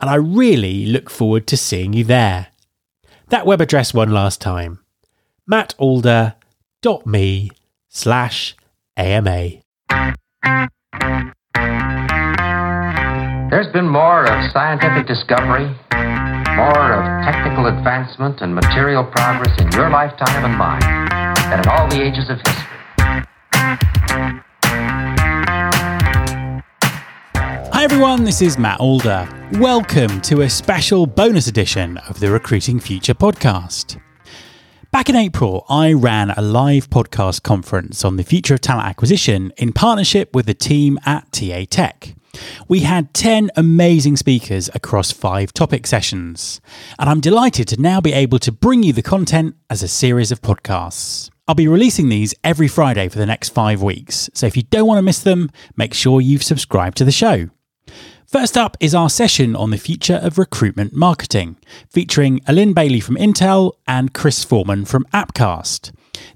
and I really look forward to seeing you there. That web address one last time mattalder.me slash AMA. There's been more of scientific discovery, more of technical advancement and material progress in your lifetime and mine than in all the ages of history. Hi everyone, this is Matt Alder. Welcome to a special bonus edition of the Recruiting Future podcast. Back in April, I ran a live podcast conference on the future of talent acquisition in partnership with the team at TA Tech. We had 10 amazing speakers across five topic sessions, and I'm delighted to now be able to bring you the content as a series of podcasts. I'll be releasing these every Friday for the next five weeks, so if you don't want to miss them, make sure you've subscribed to the show. First up is our session on the future of recruitment marketing, featuring Allyn Bailey from Intel and Chris Forman from Appcast.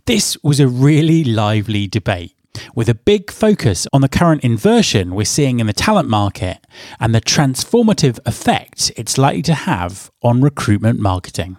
This was a really lively debate with a big focus on the current inversion we're seeing in the talent market and the transformative effect it's likely to have on recruitment marketing.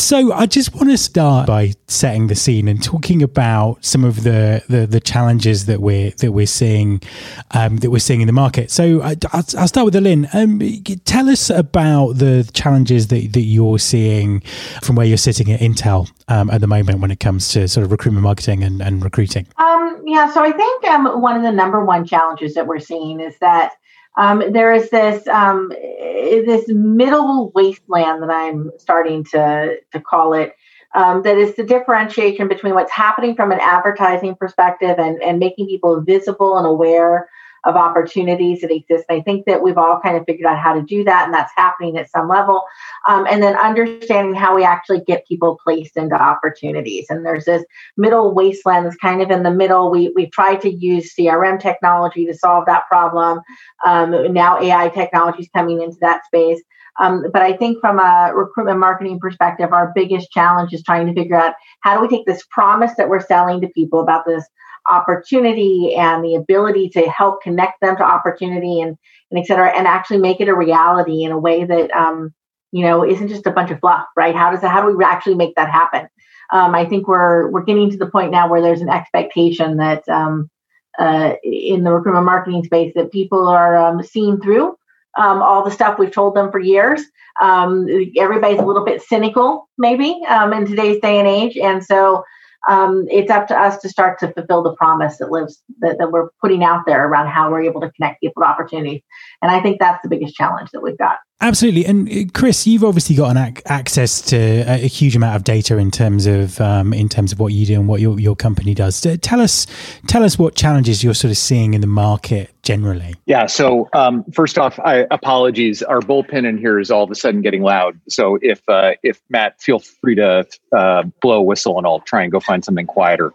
So I just want to start by setting the scene and talking about some of the the, the challenges that we're that we're seeing um, that we're seeing in the market. So I, will start with Allyn. Um, tell us about the challenges that, that you're seeing from where you're sitting at Intel um, at the moment when it comes to sort of recruitment marketing and, and recruiting. Um, yeah, so I think um, one of the number one challenges that we're seeing is that um, there is this um, this middle wasteland that I'm starting to to call it. Um, that is the differentiation between what's happening from an advertising perspective and, and making people visible and aware of opportunities that exist. And I think that we've all kind of figured out how to do that, and that's happening at some level. Um, and then understanding how we actually get people placed into opportunities. And there's this middle wasteland that's kind of in the middle. We we've tried to use CRM technology to solve that problem. Um, now AI technology is coming into that space. Um, but I think from a recruitment marketing perspective, our biggest challenge is trying to figure out how do we take this promise that we're selling to people about this opportunity and the ability to help connect them to opportunity and, and et cetera, and actually make it a reality in a way that, um, you know, isn't just a bunch of fluff, right? How does that, how do we actually make that happen? Um, I think we're, we're getting to the point now where there's an expectation that, um, uh, in the recruitment marketing space that people are um, seeing through um, all the stuff we've told them for years. Um, everybody's a little bit cynical, maybe, um, in today's day and age, and so um, it's up to us to start to fulfill the promise that lives that, that we're putting out there around how we're able to connect people to opportunities. And I think that's the biggest challenge that we've got. Absolutely, and uh, Chris, you've obviously got an ac- access to a, a, huge amount of data in terms of um, in terms of what you do and what your, your company does. Tell us, tell us what challenges you're sort of seeing in the market generally. Yeah. So um, first off, I apologies. Our bullpen in here is all of a sudden getting loud. So if uh, if Matt, feel free to uh, blow a whistle, and I'll try and go find something quieter.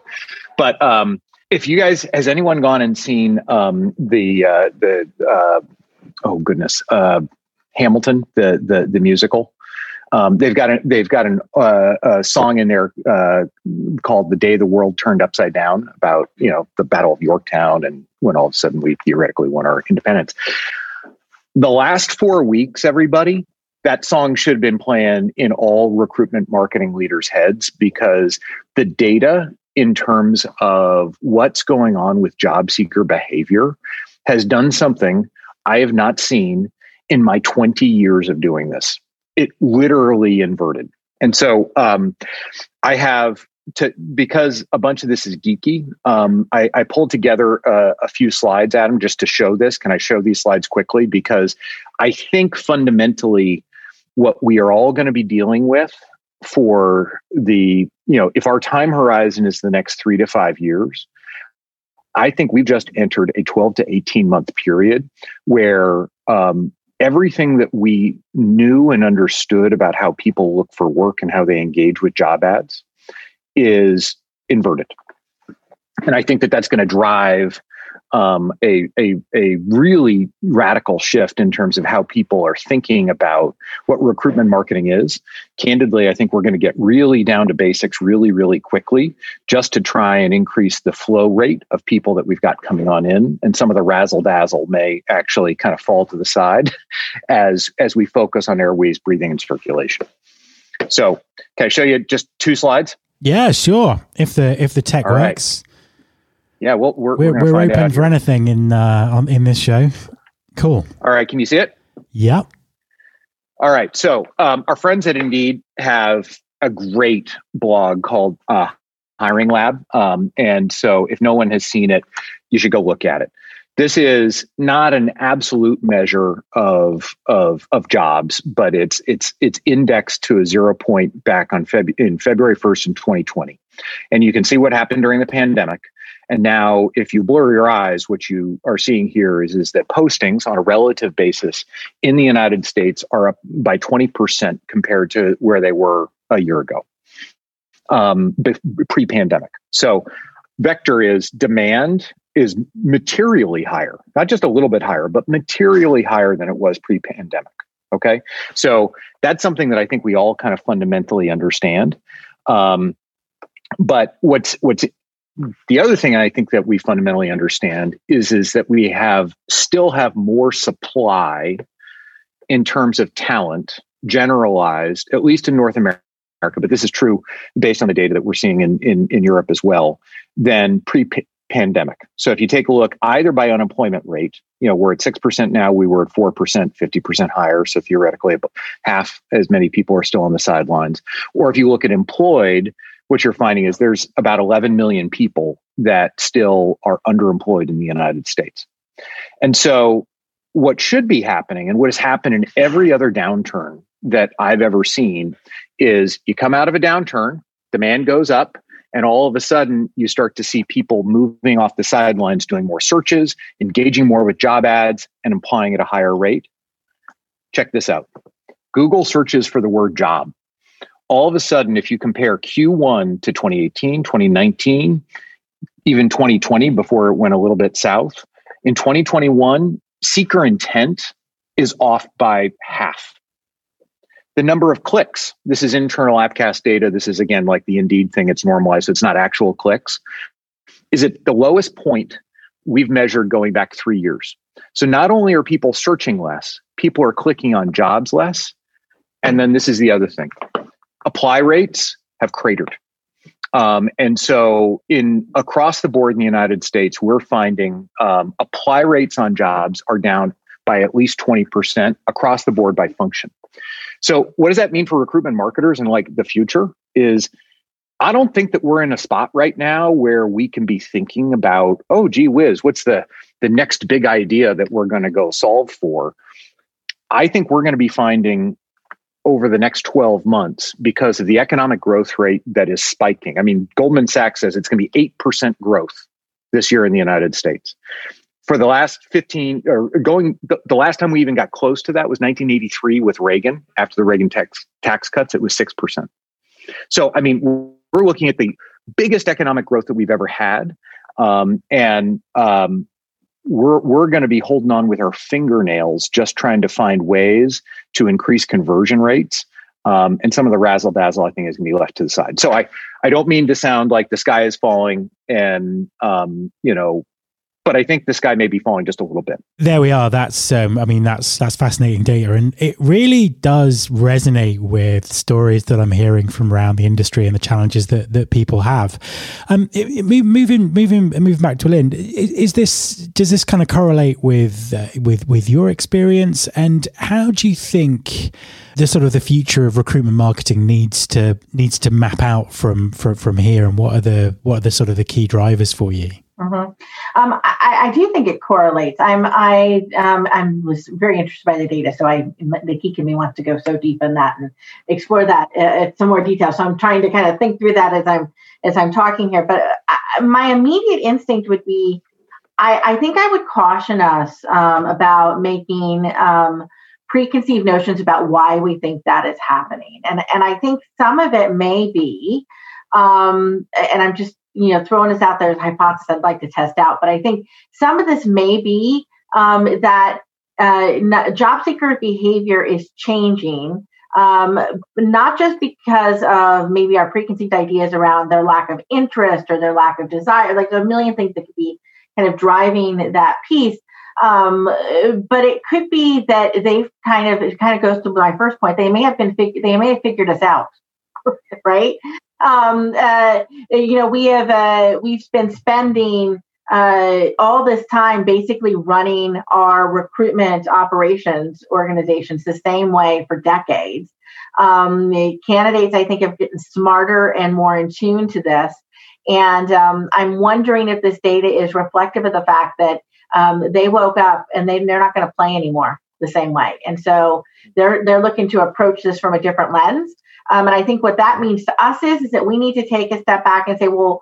But um, if you guys, has anyone gone and seen um, the uh, the uh, oh goodness uh, Hamilton, the the the musical. Um, they've got a, they've got an, uh, a song in there uh, called "The Day the World Turned Upside Down" about you know the Battle of Yorktown and when all of a sudden we theoretically won our independence. The last four weeks, everybody, that song should have been playing in all recruitment marketing leaders' heads because the data in terms of what's going on with job seeker behavior has done something I have not seen in my 20 years of doing this. It literally inverted. And so um, I have to because a bunch of this is geeky. Um, I, I, pulled together a, a, few slides, Adam, just to show this. Can I show these slides quickly? Because I think fundamentally, what we are all going to be dealing with for the you know if our time horizon is the next three to five years. I think we've just entered a 12 to 18 month period where um, everything that we knew and understood about how people look for work and how they engage with job ads is inverted. And I think that that's going to drive um, a, a, a really radical shift in terms of how people are thinking about what recruitment marketing is. Candidly, I think we're going to get really down to basics really, really quickly just to try and increase the flow rate of people that we've got coming on in. And some of the razzle dazzle may actually kind of fall to the side as, as we focus on airways, breathing, and circulation. So, can I show you just two slides? Yeah, sure. If the if the tech All works. Right. Yeah, well, we're we're, we're, we're open for anything in uh, in this show. Cool. All right, can you see it? Yep. All right. So um, our friends at Indeed have a great blog called uh, Hiring Lab, um, and so if no one has seen it, you should go look at it. This is not an absolute measure of of of jobs, but it's it's it's indexed to a zero point back on Feb in February first in 2020, and you can see what happened during the pandemic. And now, if you blur your eyes, what you are seeing here is, is that postings on a relative basis in the United States are up by 20% compared to where they were a year ago, um, pre pandemic. So, vector is demand is materially higher, not just a little bit higher, but materially higher than it was pre pandemic. Okay. So, that's something that I think we all kind of fundamentally understand. Um, but what's what's the other thing I think that we fundamentally understand is is that we have still have more supply in terms of talent generalized, at least in North America, but this is true based on the data that we're seeing in in, in Europe as well, than pre pandemic. So if you take a look either by unemployment rate, you know, we're at 6% now, we were at 4%, 50% higher. So theoretically, half as many people are still on the sidelines. Or if you look at employed, what you're finding is there's about 11 million people that still are underemployed in the United States. And so, what should be happening and what has happened in every other downturn that I've ever seen is you come out of a downturn, demand goes up, and all of a sudden you start to see people moving off the sidelines, doing more searches, engaging more with job ads, and applying at a higher rate. Check this out Google searches for the word job all of a sudden, if you compare Q1 to 2018, 2019, even 2020 before it went a little bit south, in 2021, seeker intent is off by half. The number of clicks, this is internal Appcast data. This is again like the Indeed thing, it's normalized, it's not actual clicks, is at the lowest point we've measured going back three years. So not only are people searching less, people are clicking on jobs less. And then this is the other thing apply rates have cratered. Um, and so, in across the board in the United States, we're finding um, apply rates on jobs are down by at least 20% across the board by function. So, what does that mean for recruitment marketers and like the future? Is I don't think that we're in a spot right now where we can be thinking about, oh, gee whiz, what's the the next big idea that we're going to go solve for? I think we're going to be finding over the next 12 months because of the economic growth rate that is spiking. I mean, Goldman Sachs says it's going to be 8% growth this year in the United States. For the last 15 or going the, the last time we even got close to that was 1983 with Reagan. After the Reagan tax tax cuts, it was 6%. So, I mean, we're looking at the biggest economic growth that we've ever had. Um, and um, we're we're going to be holding on with our fingernails, just trying to find ways to increase conversion rates. Um, and some of the razzle dazzle, I think, is going to be left to the side. So I I don't mean to sound like the sky is falling and um, you know but I think this guy may be falling just a little bit. There we are. That's, um, I mean, that's that's fascinating data, and it really does resonate with stories that I'm hearing from around the industry and the challenges that, that people have. Um, it, it, moving, moving, moving back to Lynn, is, is this does this kind of correlate with uh, with with your experience, and how do you think? the sort of the future of recruitment marketing needs to needs to map out from from, from here and what are the what are the sort of the key drivers for you Mm-hmm. Um, I, I, do think it correlates. I'm I um, I'm was very interested by the data, so I the geek in me wants to go so deep in that and explore that uh, some more detail. So I'm trying to kind of think through that as I'm as I'm talking here. But I, my immediate instinct would be, I, I think I would caution us um, about making um, preconceived notions about why we think that is happening, and and I think some of it may be, um, and I'm just you know, throwing us out there as a hypothesis I'd like to test out. But I think some of this may be um, that uh, job seeker behavior is changing, um, not just because of maybe our preconceived ideas around their lack of interest or their lack of desire. Like a million things that could be kind of driving that piece. Um, but it could be that they've kind of it kind of goes to my first point. They may have been fig- they may have figured us out, right? Um, uh, you know, we have uh, we've been spending uh, all this time basically running our recruitment operations organizations the same way for decades. Um, the candidates, I think, have gotten smarter and more in tune to this. And um, I'm wondering if this data is reflective of the fact that um, they woke up and they, they're not going to play anymore the same way. And so they're they're looking to approach this from a different lens. Um, and I think what that means to us is, is that we need to take a step back and say, well,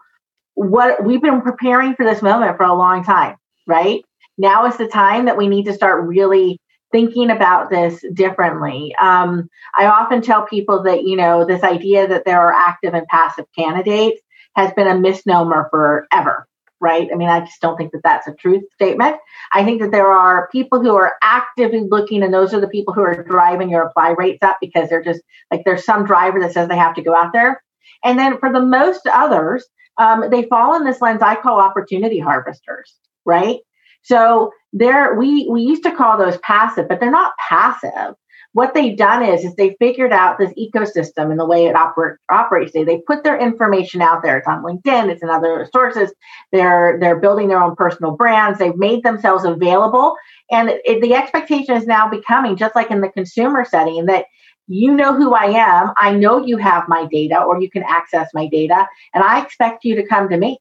what we've been preparing for this moment for a long time, right? Now is the time that we need to start really thinking about this differently. Um, I often tell people that, you know, this idea that there are active and passive candidates has been a misnomer forever right? I mean, I just don't think that that's a truth statement. I think that there are people who are actively looking, and those are the people who are driving your apply rates up because they're just like there's some driver that says they have to go out there. And then for the most others, um, they fall in this lens I call opportunity harvesters, right? So there, we we used to call those passive, but they're not passive what they've done is is they figured out this ecosystem and the way it oper- operates. They, they put their information out there. It's on linkedin it's in other sources. They're they're building their own personal brands. They've made themselves available. And it, the expectation is now becoming just like in the consumer setting that you know who I am. I know you have my data or you can access my data, and I expect you to come to me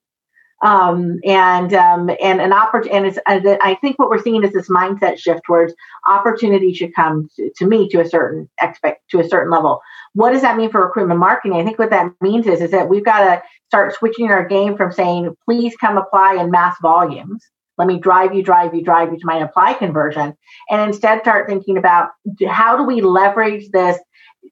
um, and um, and an opportunity. And it's, I think what we're seeing is this mindset shift towards opportunity should come to, to, me to a certain expect to a certain level. What does that mean for recruitment marketing? I think what that means is is that we've got to start switching our game from saying please come apply in mass volumes. Let me drive you, drive you, drive you to my apply conversion, and instead start thinking about how do we leverage this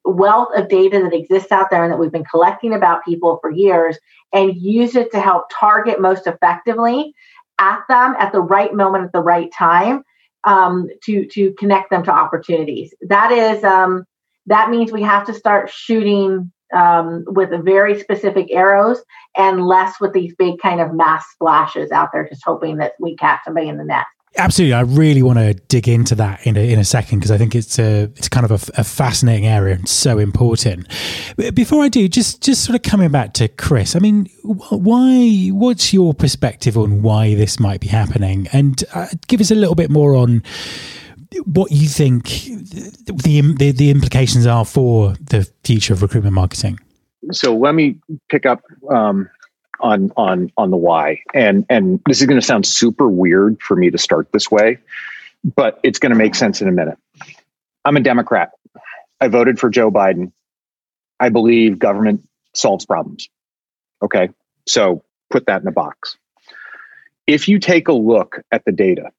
wealth of data that exists out there and that we've been collecting about people for years and use it to help target most effectively at them at the right moment at the right time um, to to connect them to opportunities. That is um, that means we have to start shooting um, with very specific arrows and less with these big kind of mass splashes out there, just hoping that we catch somebody in the net. Absolutely, I really want to dig into that in a, in a second because I think it's a it's kind of a, a, fascinating area and so important. Before I do, just just sort of coming back to Chris, I mean, why? What's your perspective on why this might be happening, and uh, give us a little bit more on what you think the, the the implications are for the future of recruitment marketing. So let me pick up um, on on on the why. And and this is going to sound super weird for me to start this way, but it's going to make sense in a minute. I'm a Democrat. I voted for Joe Biden. I believe government solves problems. Okay. So put that in a box. If you take a look at the data,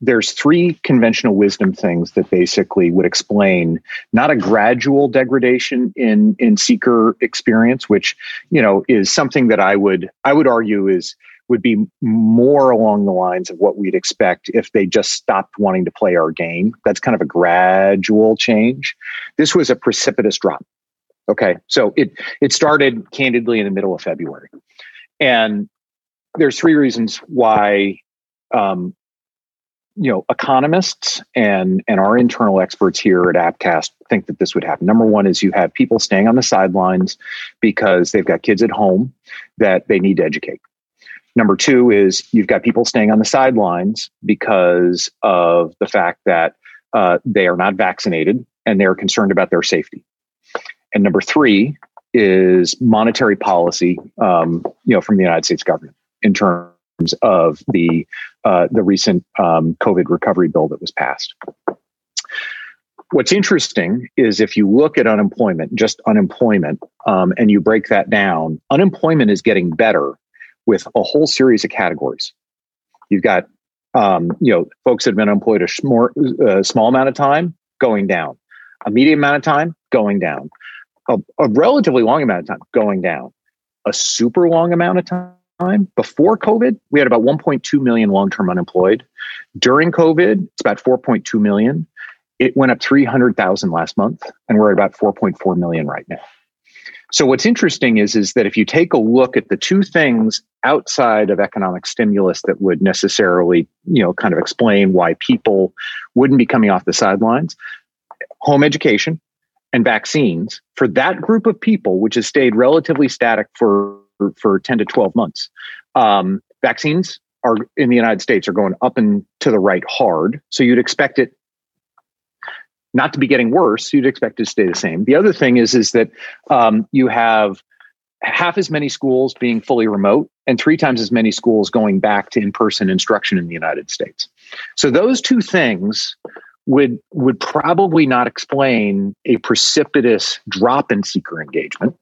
there's three conventional wisdom things that basically would explain not a gradual degradation in in seeker experience which you know is something that i would i would argue is would be more along the lines of what we'd expect if they just stopped wanting to play our game. That's kind of a gradual change. This was a precipitous drop. Okay so it it started candidly in the middle of february. And there's three reasons why um, you know, economists and and our internal experts here at Appcast think that this would happen. Number one is you have people staying on the sidelines because they've got kids at home that they need to educate. Number two is you've got people staying on the sidelines because of the fact that uh, they are not vaccinated and they're concerned about their safety. And number three is monetary policy, um, you know, from the United States government in terms of the uh, the recent um, COVID recovery bill that was passed. What's interesting is if you look at unemployment, just unemployment, um, and you break that down, unemployment is getting better with a whole series of categories. You've got um, you know folks that have been unemployed a small, uh, small amount of time going down, a medium amount of time going down, a, a relatively long amount of time going down, a super long amount of time time before COVID, we had about 1.2 million long term unemployed. During COVID, it's about 4.2 million. It went up 300,000 last month, and we're at about 4.4 million right now. So what's interesting is, is that if you take a look at the two things outside of economic stimulus that would necessarily, you know, kind of explain why people wouldn't be coming off the sidelines, home education and vaccines for that group of people, which has stayed relatively static for for, for 10 to 12 months. Um, vaccines are in the United States are going up and to the right hard. So you'd expect it not to be getting worse. You'd expect it to stay the same. The other thing is, is that um, you have half as many schools being fully remote and three times as many schools going back to in-person instruction in the United States. So those two things would would probably not explain a precipitous drop in seeker engagement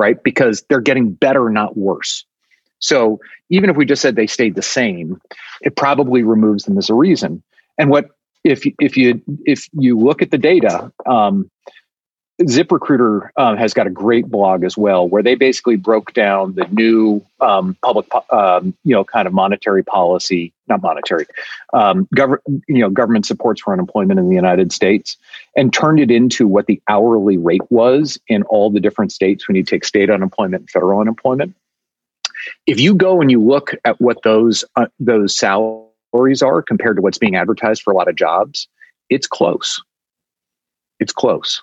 right? Because they're getting better, not worse. So even if we just said they stayed the same, it probably removes them as a reason. And what if if you if you look at the data, um, ZipRecruiter uh, has got a great blog as well, where they basically broke down the new um, public, um, you know, kind of monetary policy, not monetary, um, government, you know, government supports for unemployment in the United States, and turned it into what the hourly rate was in all the different states when you take state unemployment and federal unemployment. If you go and you look at what those uh, those salaries are compared to what's being advertised for a lot of jobs, it's close. It's close.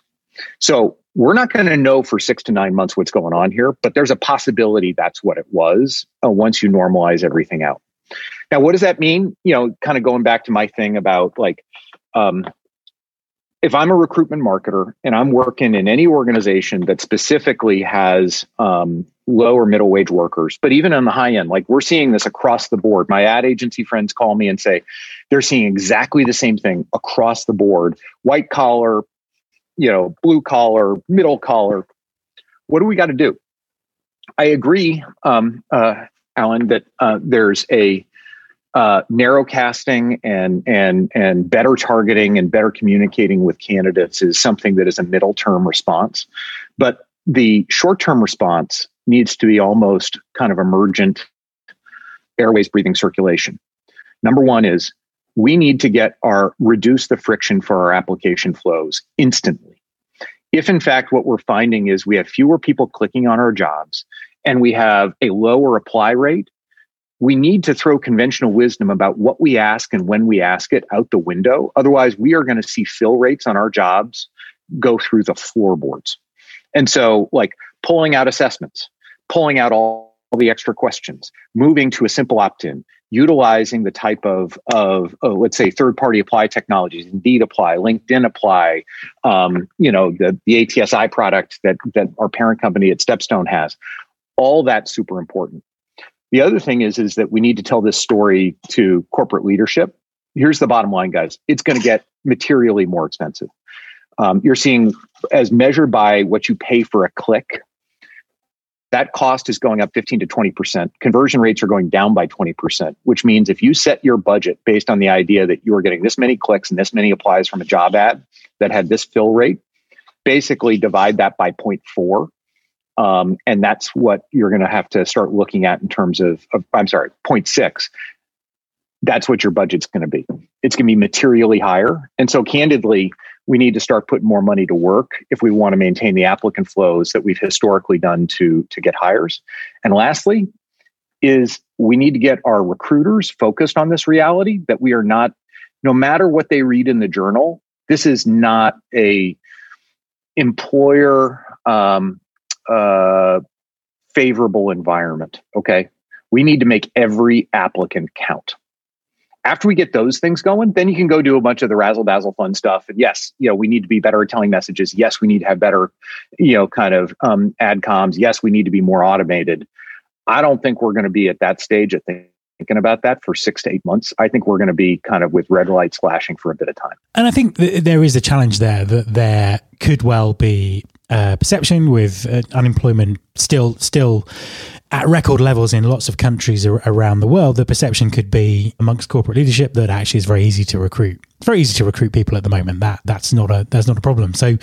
So we're not going to know for six to nine months what's going on here, but there's a possibility that's what it was uh, once you normalize everything out. Now, what does that mean? You know, kind of going back to my thing about like, um, if I'm a recruitment marketer and I'm working in any organization that specifically has um, low or middle wage workers, but even on the high end, like we're seeing this across the board. My ad agency friends call me and say they're seeing exactly the same thing across the board white collar, you know, blue collar, middle collar. What do we got to do? I agree, um, uh, Allyn, that uh, there's a uh, narrow casting and and and better targeting and better communicating with candidates is something that is a middle term response, but the short term response needs to be almost kind of emergent airways breathing circulation. Number one is we need to get our reduce the friction for our application flows instantly. If in fact what we're finding is we have fewer people clicking on our jobs and we have a lower apply rate, we need to throw conventional wisdom about what we ask and when we ask it out the window. Otherwise, we are going to see fill rates on our jobs go through the floorboards. And so, like pulling out assessments, pulling out all the extra questions, moving to a simple opt in, utilizing the type of of uh, let's say third party apply technologies indeed apply linkedin apply um, you know the, the atsi product that that our parent company at stepstone has. All that's super important. The other thing is is that we need to tell this story to corporate leadership. Here's the bottom line guys. It's going to get materially more expensive. Um, you're seeing as measured by what you pay for a click that cost is going up 15 to 20%. Conversion rates are going down by 20%, which means if you set your budget based on the idea that you are getting this many clicks and this many applies from a job ad that had this fill rate, basically divide that by 0.4. Um, and that's what you're going to have to start looking at in terms of, of I'm sorry, 0.6. That's what your budget's going to be. It's going to be materially higher. And so, candidly, we need to start putting more money to work if we want to maintain the applicant flows that we've historically done to to get hires. And lastly, is we need to get our recruiters focused on this reality that we are not, no matter what they read in the journal, this is not a employer um, uh, favorable environment. Okay. We need to make every applicant count. After we get those things going, then you can go do a bunch of the razzle dazzle fun stuff. And yes, you know, we need to be better at telling messages. Yes, we need to have better, you know, kind of um, ad comms. Yes, we need to be more automated. I don't think we're going to be at that stage of thinking about that for six to eight months. I think we're going to be kind of with red lights flashing for a bit of time. And I think th- there is a challenge there that there could well be uh, perception with uh, unemployment still still at record levels in lots of countries ar- around the world. The perception could be amongst corporate leadership that actually it's very easy to recruit. It's very easy to recruit people at the moment. That that's not a that's not a problem. So,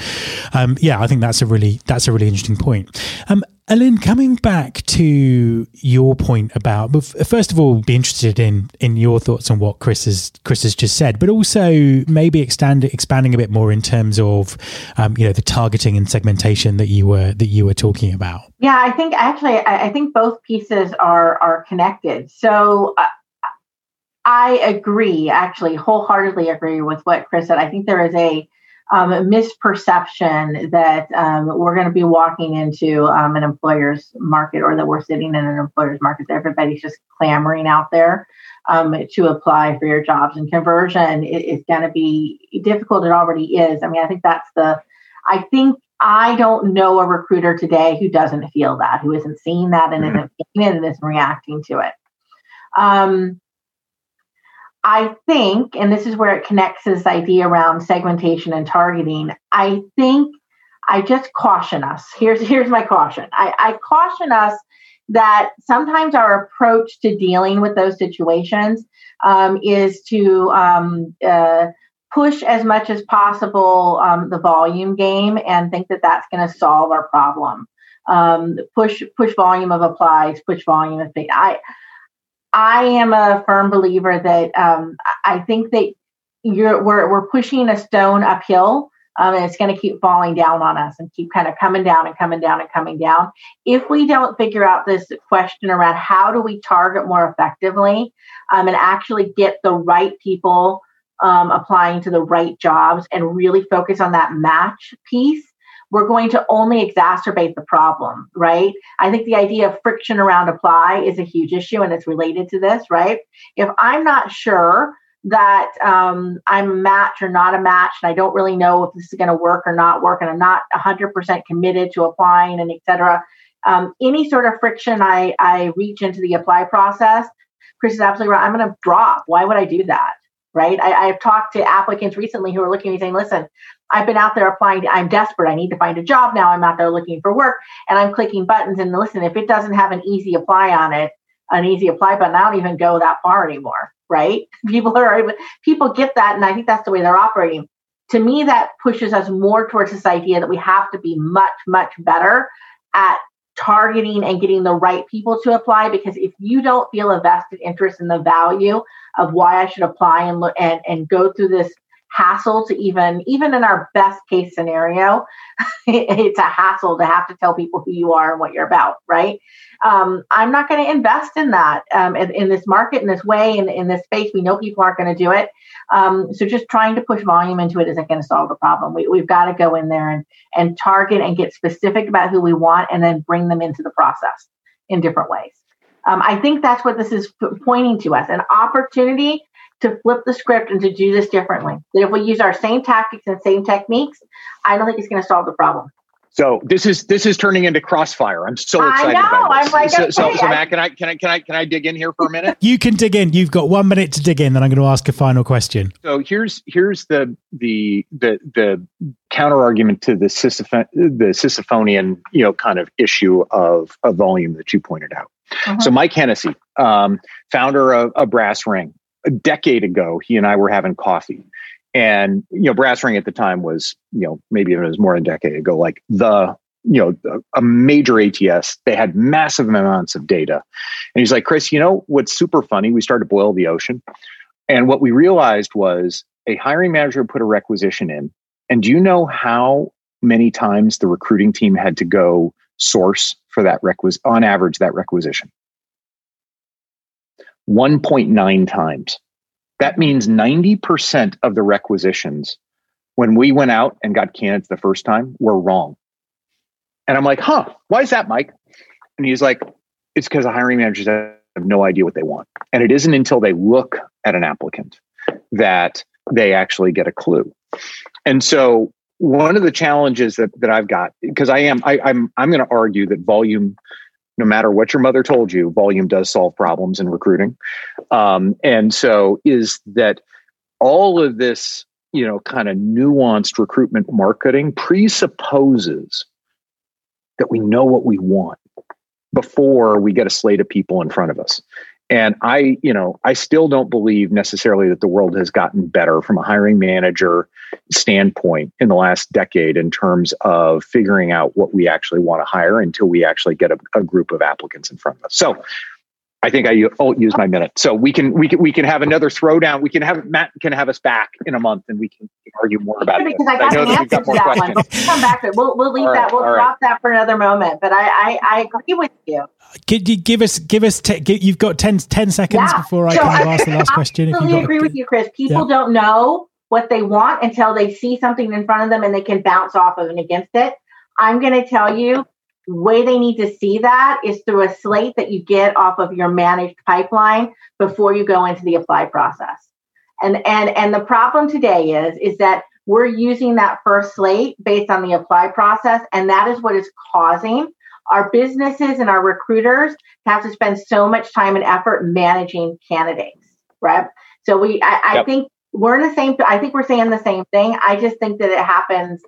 um, yeah, I think that's a really that's a really interesting point. Um, Allyn, coming back to your point about, first of all, be interested in in your thoughts on what Chris has Chris has just said, but also maybe expand expanding a bit more in terms of, um, you know, the targeting and segmentation that you were that you were talking about. Yeah, I think actually, I, I think both pieces are are connected. So. Uh, I agree, actually, wholeheartedly agree with what Chris said. I think there is a um, misperception that um, we're going to be walking into um, an employer's market or that we're sitting in an employer's market. Everybody's just clamoring out there um, to apply for your jobs, and conversion is, is going to be difficult. It already is. I mean, I think that's the. I think I don't know a recruiter today who doesn't feel that, who isn't seeing that and mm-hmm. isn't feeling it and isn't reacting to it. Um, I think, and this is where it connects this idea around segmentation and targeting. I think I just caution us. Here's here's my caution. I, I caution us that sometimes our approach to dealing with those situations um, is to um, uh, push as much as possible um, the volume game and think that that's going to solve our problem. Um, push push volume of applies, push volume of. I I am a firm believer that um, I think that you're we're we're pushing a stone uphill. Um, and it's going to keep falling down on us and keep kind of coming down and coming down and coming down. If we don't figure out this question around how do we target more effectively um, and actually get the right people um, applying to the right jobs and really focus on that match piece, we're going to only exacerbate the problem, right? I think the idea of friction around apply is a huge issue and it's related to this, right? If I'm not sure that um, I'm a match or not a match, and I don't really know if this is going to work or not work, and I'm not 100% committed to applying and et cetera, um, any sort of friction I, I reach into the apply process, Chris is absolutely right. I'm going to drop. Why would I do that? Right. I, I've talked to applicants recently who are looking at me saying, listen, I've been out there applying. I'm desperate. I need to find a job now. I'm out there looking for work and I'm clicking buttons. And listen, if it doesn't have an easy apply on it, an easy apply button, I don't even go that far anymore. Right? People are people get that, and I think that's the way they're operating. To me, that pushes us more towards this idea that we have to be much, much better at targeting and getting the right people to apply. Because if you don't feel a vested interest in the value of why I should apply and look and, and go through this hassle to even even in our best case scenario it's a hassle to have to tell people who you are and what you're about right? Um, i'm not going to invest in that um, in, in, this market in this way in, in this space. We know people aren't going to do it. Um, so just trying to push volume into it isn't going to solve the problem. We, we've got to go in there and, and target and get specific about who we want and then bring them into the process in different ways. Um, I think that's what this is pointing to us an opportunity to flip the script and to do this differently. That if we use our same tactics and same techniques, I don't think it's going to solve the problem. So this is this is turning into crossfire. I'm so excited I know. about this. I'm like, so, okay, so, so Matt, can I can I can I can I dig in here for a minute? you can dig in. You've got one minute to dig in. Then I'm going to ask a final question. So here's here's the the the the counter argument to the Sisyph- the Sisyphonian you know kind of issue of a volume that you pointed out. Uh-huh. So Mike Hennessy, um, founder of, of BrassRing, a decade ago, he and I were having coffee. And, you know, BrassRing at the time was, you know, maybe it was more than a decade ago, like the, you know, a major ATS. They had massive amounts of data. And he's like, Chris, you know what's super funny? We started to boil the ocean. And what we realized was a hiring manager put a requisition in. And do you know how many times the recruiting team had to go source for that requisition, on average, that requisition? 1.9 times. That means 90% of the requisitions when we went out and got candidates the first time were wrong. And I'm like, huh, why is that, Mike? And he's like, it's because the hiring managers have no idea what they want. And it isn't until they look at an applicant that they actually get a clue. And so one of the challenges that, that I've got, because I am, I, I'm, I'm going to argue that volume, no matter what your mother told you, volume does solve problems in recruiting. Um, and so is that all of this, you know, kind of nuanced recruitment marketing presupposes that we know what we want before we get a slate of people in front of us. And I, you know, I still don't believe necessarily that the world has gotten better from a hiring manager standpoint in the last decade in terms of figuring out what we actually want to hire until we actually get a, a group of applicants in front of us. So I think I oh, use my minute. So we can we can we can have another throwdown. We can have Matt can have us back in a month and we can argue more about it. Because I got I an answer to that questions. one. But we'll come back to it. We'll we'll leave that. We'll drop right. that for another moment. But I, I I agree with you. Could you give us give us te- give, you've got 10, 10 seconds yeah. before I so can I, ask the last I question. I absolutely agree with you, Chris. People yeah. don't know what they want until they see something in front of them and they can bounce off of and against it. I'm going to tell you way they need to see that is through a slate that you get off of your managed pipeline before you go into the apply process. And and and the problem today is is that we're using that first slate based on the apply process and that is what is causing our businesses and our recruiters to have to spend so much time and effort managing candidates, right? So we I, I yep. think we're in the same I think we're saying the same thing. I just think that it happens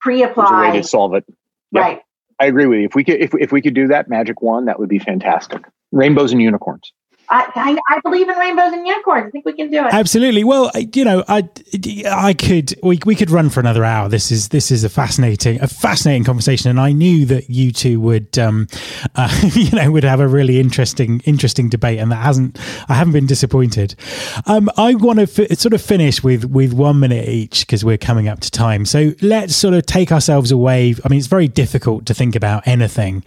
pre-apply. to solve it. Yep. Right. I agree with you. If we could, if, if we could do that magic one, that would be fantastic. Rainbows and unicorns. I, I, believe in rainbows and unicorns. I think we can do it. Absolutely. Well, you know, I I could we, we could run for another hour. This is this is a fascinating a fascinating conversation, and I knew that you two would um, uh, you know would have a really interesting interesting debate, and that hasn't I haven't been disappointed. Um, I want to sort of finish with with one minute each because we're coming up to time. So let's sort of take ourselves away. I mean, it's very difficult to think about anything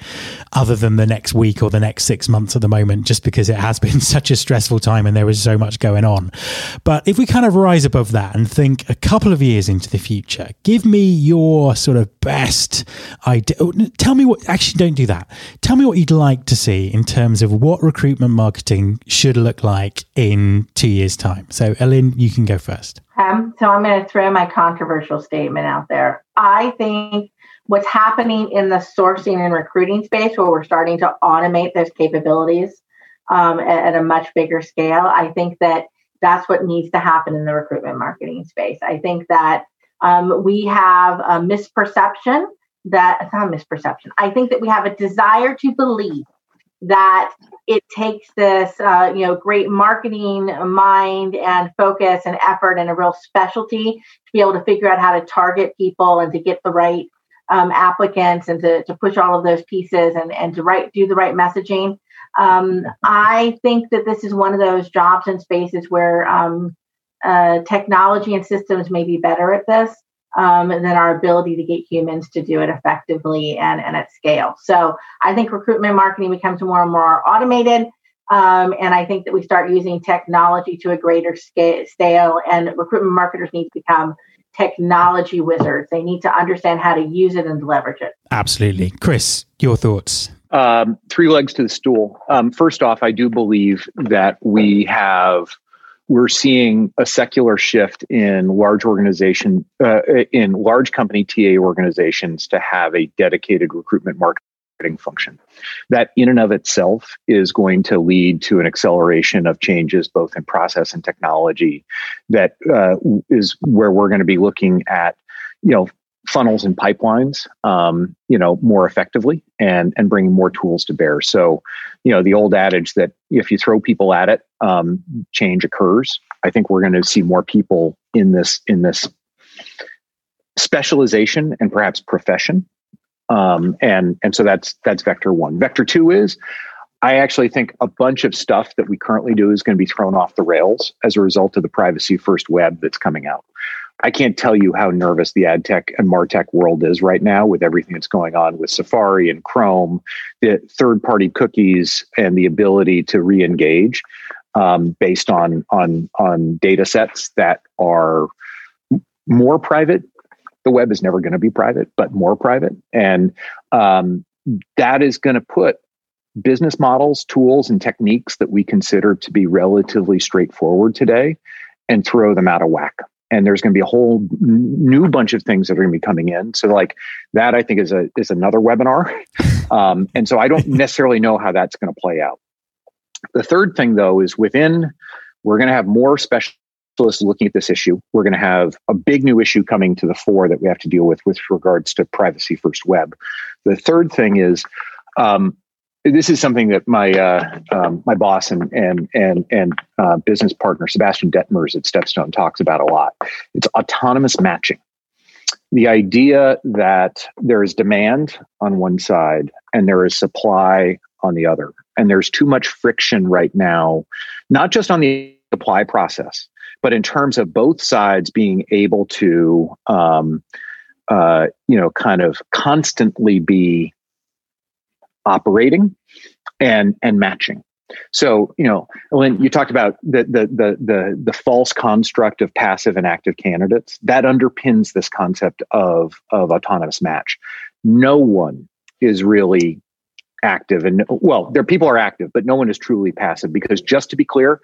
other than the next week or the next six months at the moment, just because it has been been such a stressful time and there was so much going on. But if we kind of rise above that and think a couple of years into the future, give me your sort of best idea. Oh, tell me what, actually, don't do that. Tell me what you'd like to see in terms of what recruitment marketing should look like in two years' time. So, Allyn, you can go first. Um, so, I'm going to throw my controversial statement out there. I think what's happening in the sourcing and recruiting space where we're starting to automate those capabilities um, at, at, a much bigger scale. I think that that's what needs to happen in the recruitment marketing space. I think that um, we have a misperception that it's not a misperception. I think that we have a desire to believe that it takes this, uh, you know, great marketing mind and focus and effort and a real specialty to be able to figure out how to target people and to get the right um, applicants and to, to push all of those pieces and, and to write do the right messaging. Um, I think that this is one of those jobs and spaces where um, uh, technology and systems may be better at this um, than our ability to get humans to do it effectively and, and at scale. So I think recruitment marketing becomes more and more automated. Um, and I think that we start using technology to a greater scale, and recruitment marketers need to become technology wizards. They need to understand how to use it and leverage it. Absolutely. Chris, your thoughts? Um, three legs to the stool. Um, first off, I do believe that we have we're seeing a secular shift in large organization uh, in large company TA organizations to have a dedicated recruitment marketing function. That in and of itself is going to lead to an acceleration of changes both in process and technology. That uh, is where we're going to be looking at you know funnels and pipelines um, you know more effectively and and bringing more tools to bear. So you know the old adage that if you throw people at it um, change occurs. I think we're going to see more people in this in this specialization and perhaps profession. Um, and and so that's that's vector one. Vector two is I actually think a bunch of stuff that we currently do is going to be thrown off the rails as a result of the privacy first web that's coming out. I can't tell you how nervous the ad tech and martech world is right now with everything that's going on with Safari and Chrome, the third party cookies, and the ability to re engage. um, based on on on data sets that are more private. The web is never going to be private, but more private, and um, that is going to put business models, tools, and techniques that we consider to be relatively straightforward today, and throw them out of whack and there's going to be a whole new bunch of things that are going to be coming in. So like that, I think is a is another webinar, um, and so I don't necessarily know how that's going to play out. The third thing though is within we're going to have more specialists looking at this issue. We're going to have a big new issue coming to the fore that we have to deal with with regards to privacy first web. The third thing is um, this is something that my uh, um, my boss and and and and uh, business partner Sebastian Dettmers at Stepstone talks about a lot. It's autonomous matching. The idea that there is demand on one side and there is supply on the other, and there's too much friction right now, not just on the supply process, but in terms of both sides being able to, um, uh, you know, kind of constantly be operating and and matching. So, you know, when you talked about the, the the the the false construct of passive and active candidates, that underpins this concept of of autonomous match. No one is really active and well, there people are active, but no one is truly passive because just to be clear,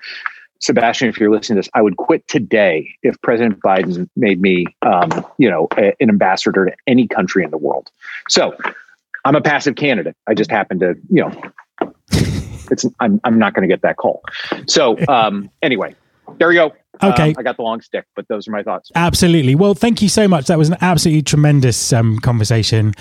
Sebastian, if you're listening to this, I would quit today if President Biden made me, um, you know, a, an ambassador to any country in the world. So I'm a passive candidate. I just happen to, you know, it's I'm I'm not going to get that call. So um, anyway, there you go. Okay. Um, I got the long stick, but those are my thoughts. Absolutely. Well, thank you so much. That was an absolutely tremendous um, conversation.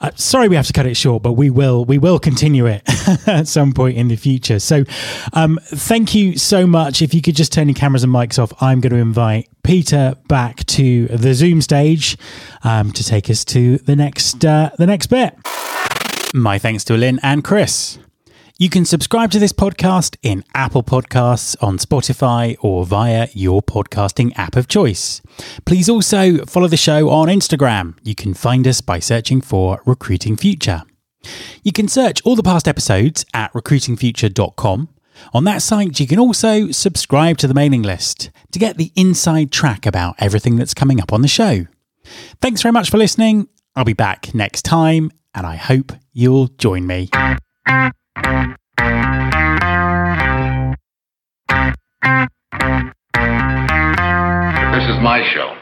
Uh, sorry we have to cut it short, but we will we will continue it at some point in the future. So, um, thank you so much. If you could just turn your cameras and mics off, I'm going to invite Peter back to the Zoom stage um, to take us to the next uh, the next bit. My thanks to Lynn and Chris. You can subscribe to this podcast in Apple Podcasts, on Spotify, or via your podcasting app of choice. Please also follow the show on Instagram. You can find us by searching for Recruiting Future. You can search all the past episodes at recruitingfuture.com. On that site, you can also subscribe to the mailing list to get the inside track about everything that's coming up on the show. Thanks very much for listening. I'll be back next time and I hope you'll join me. This is my show.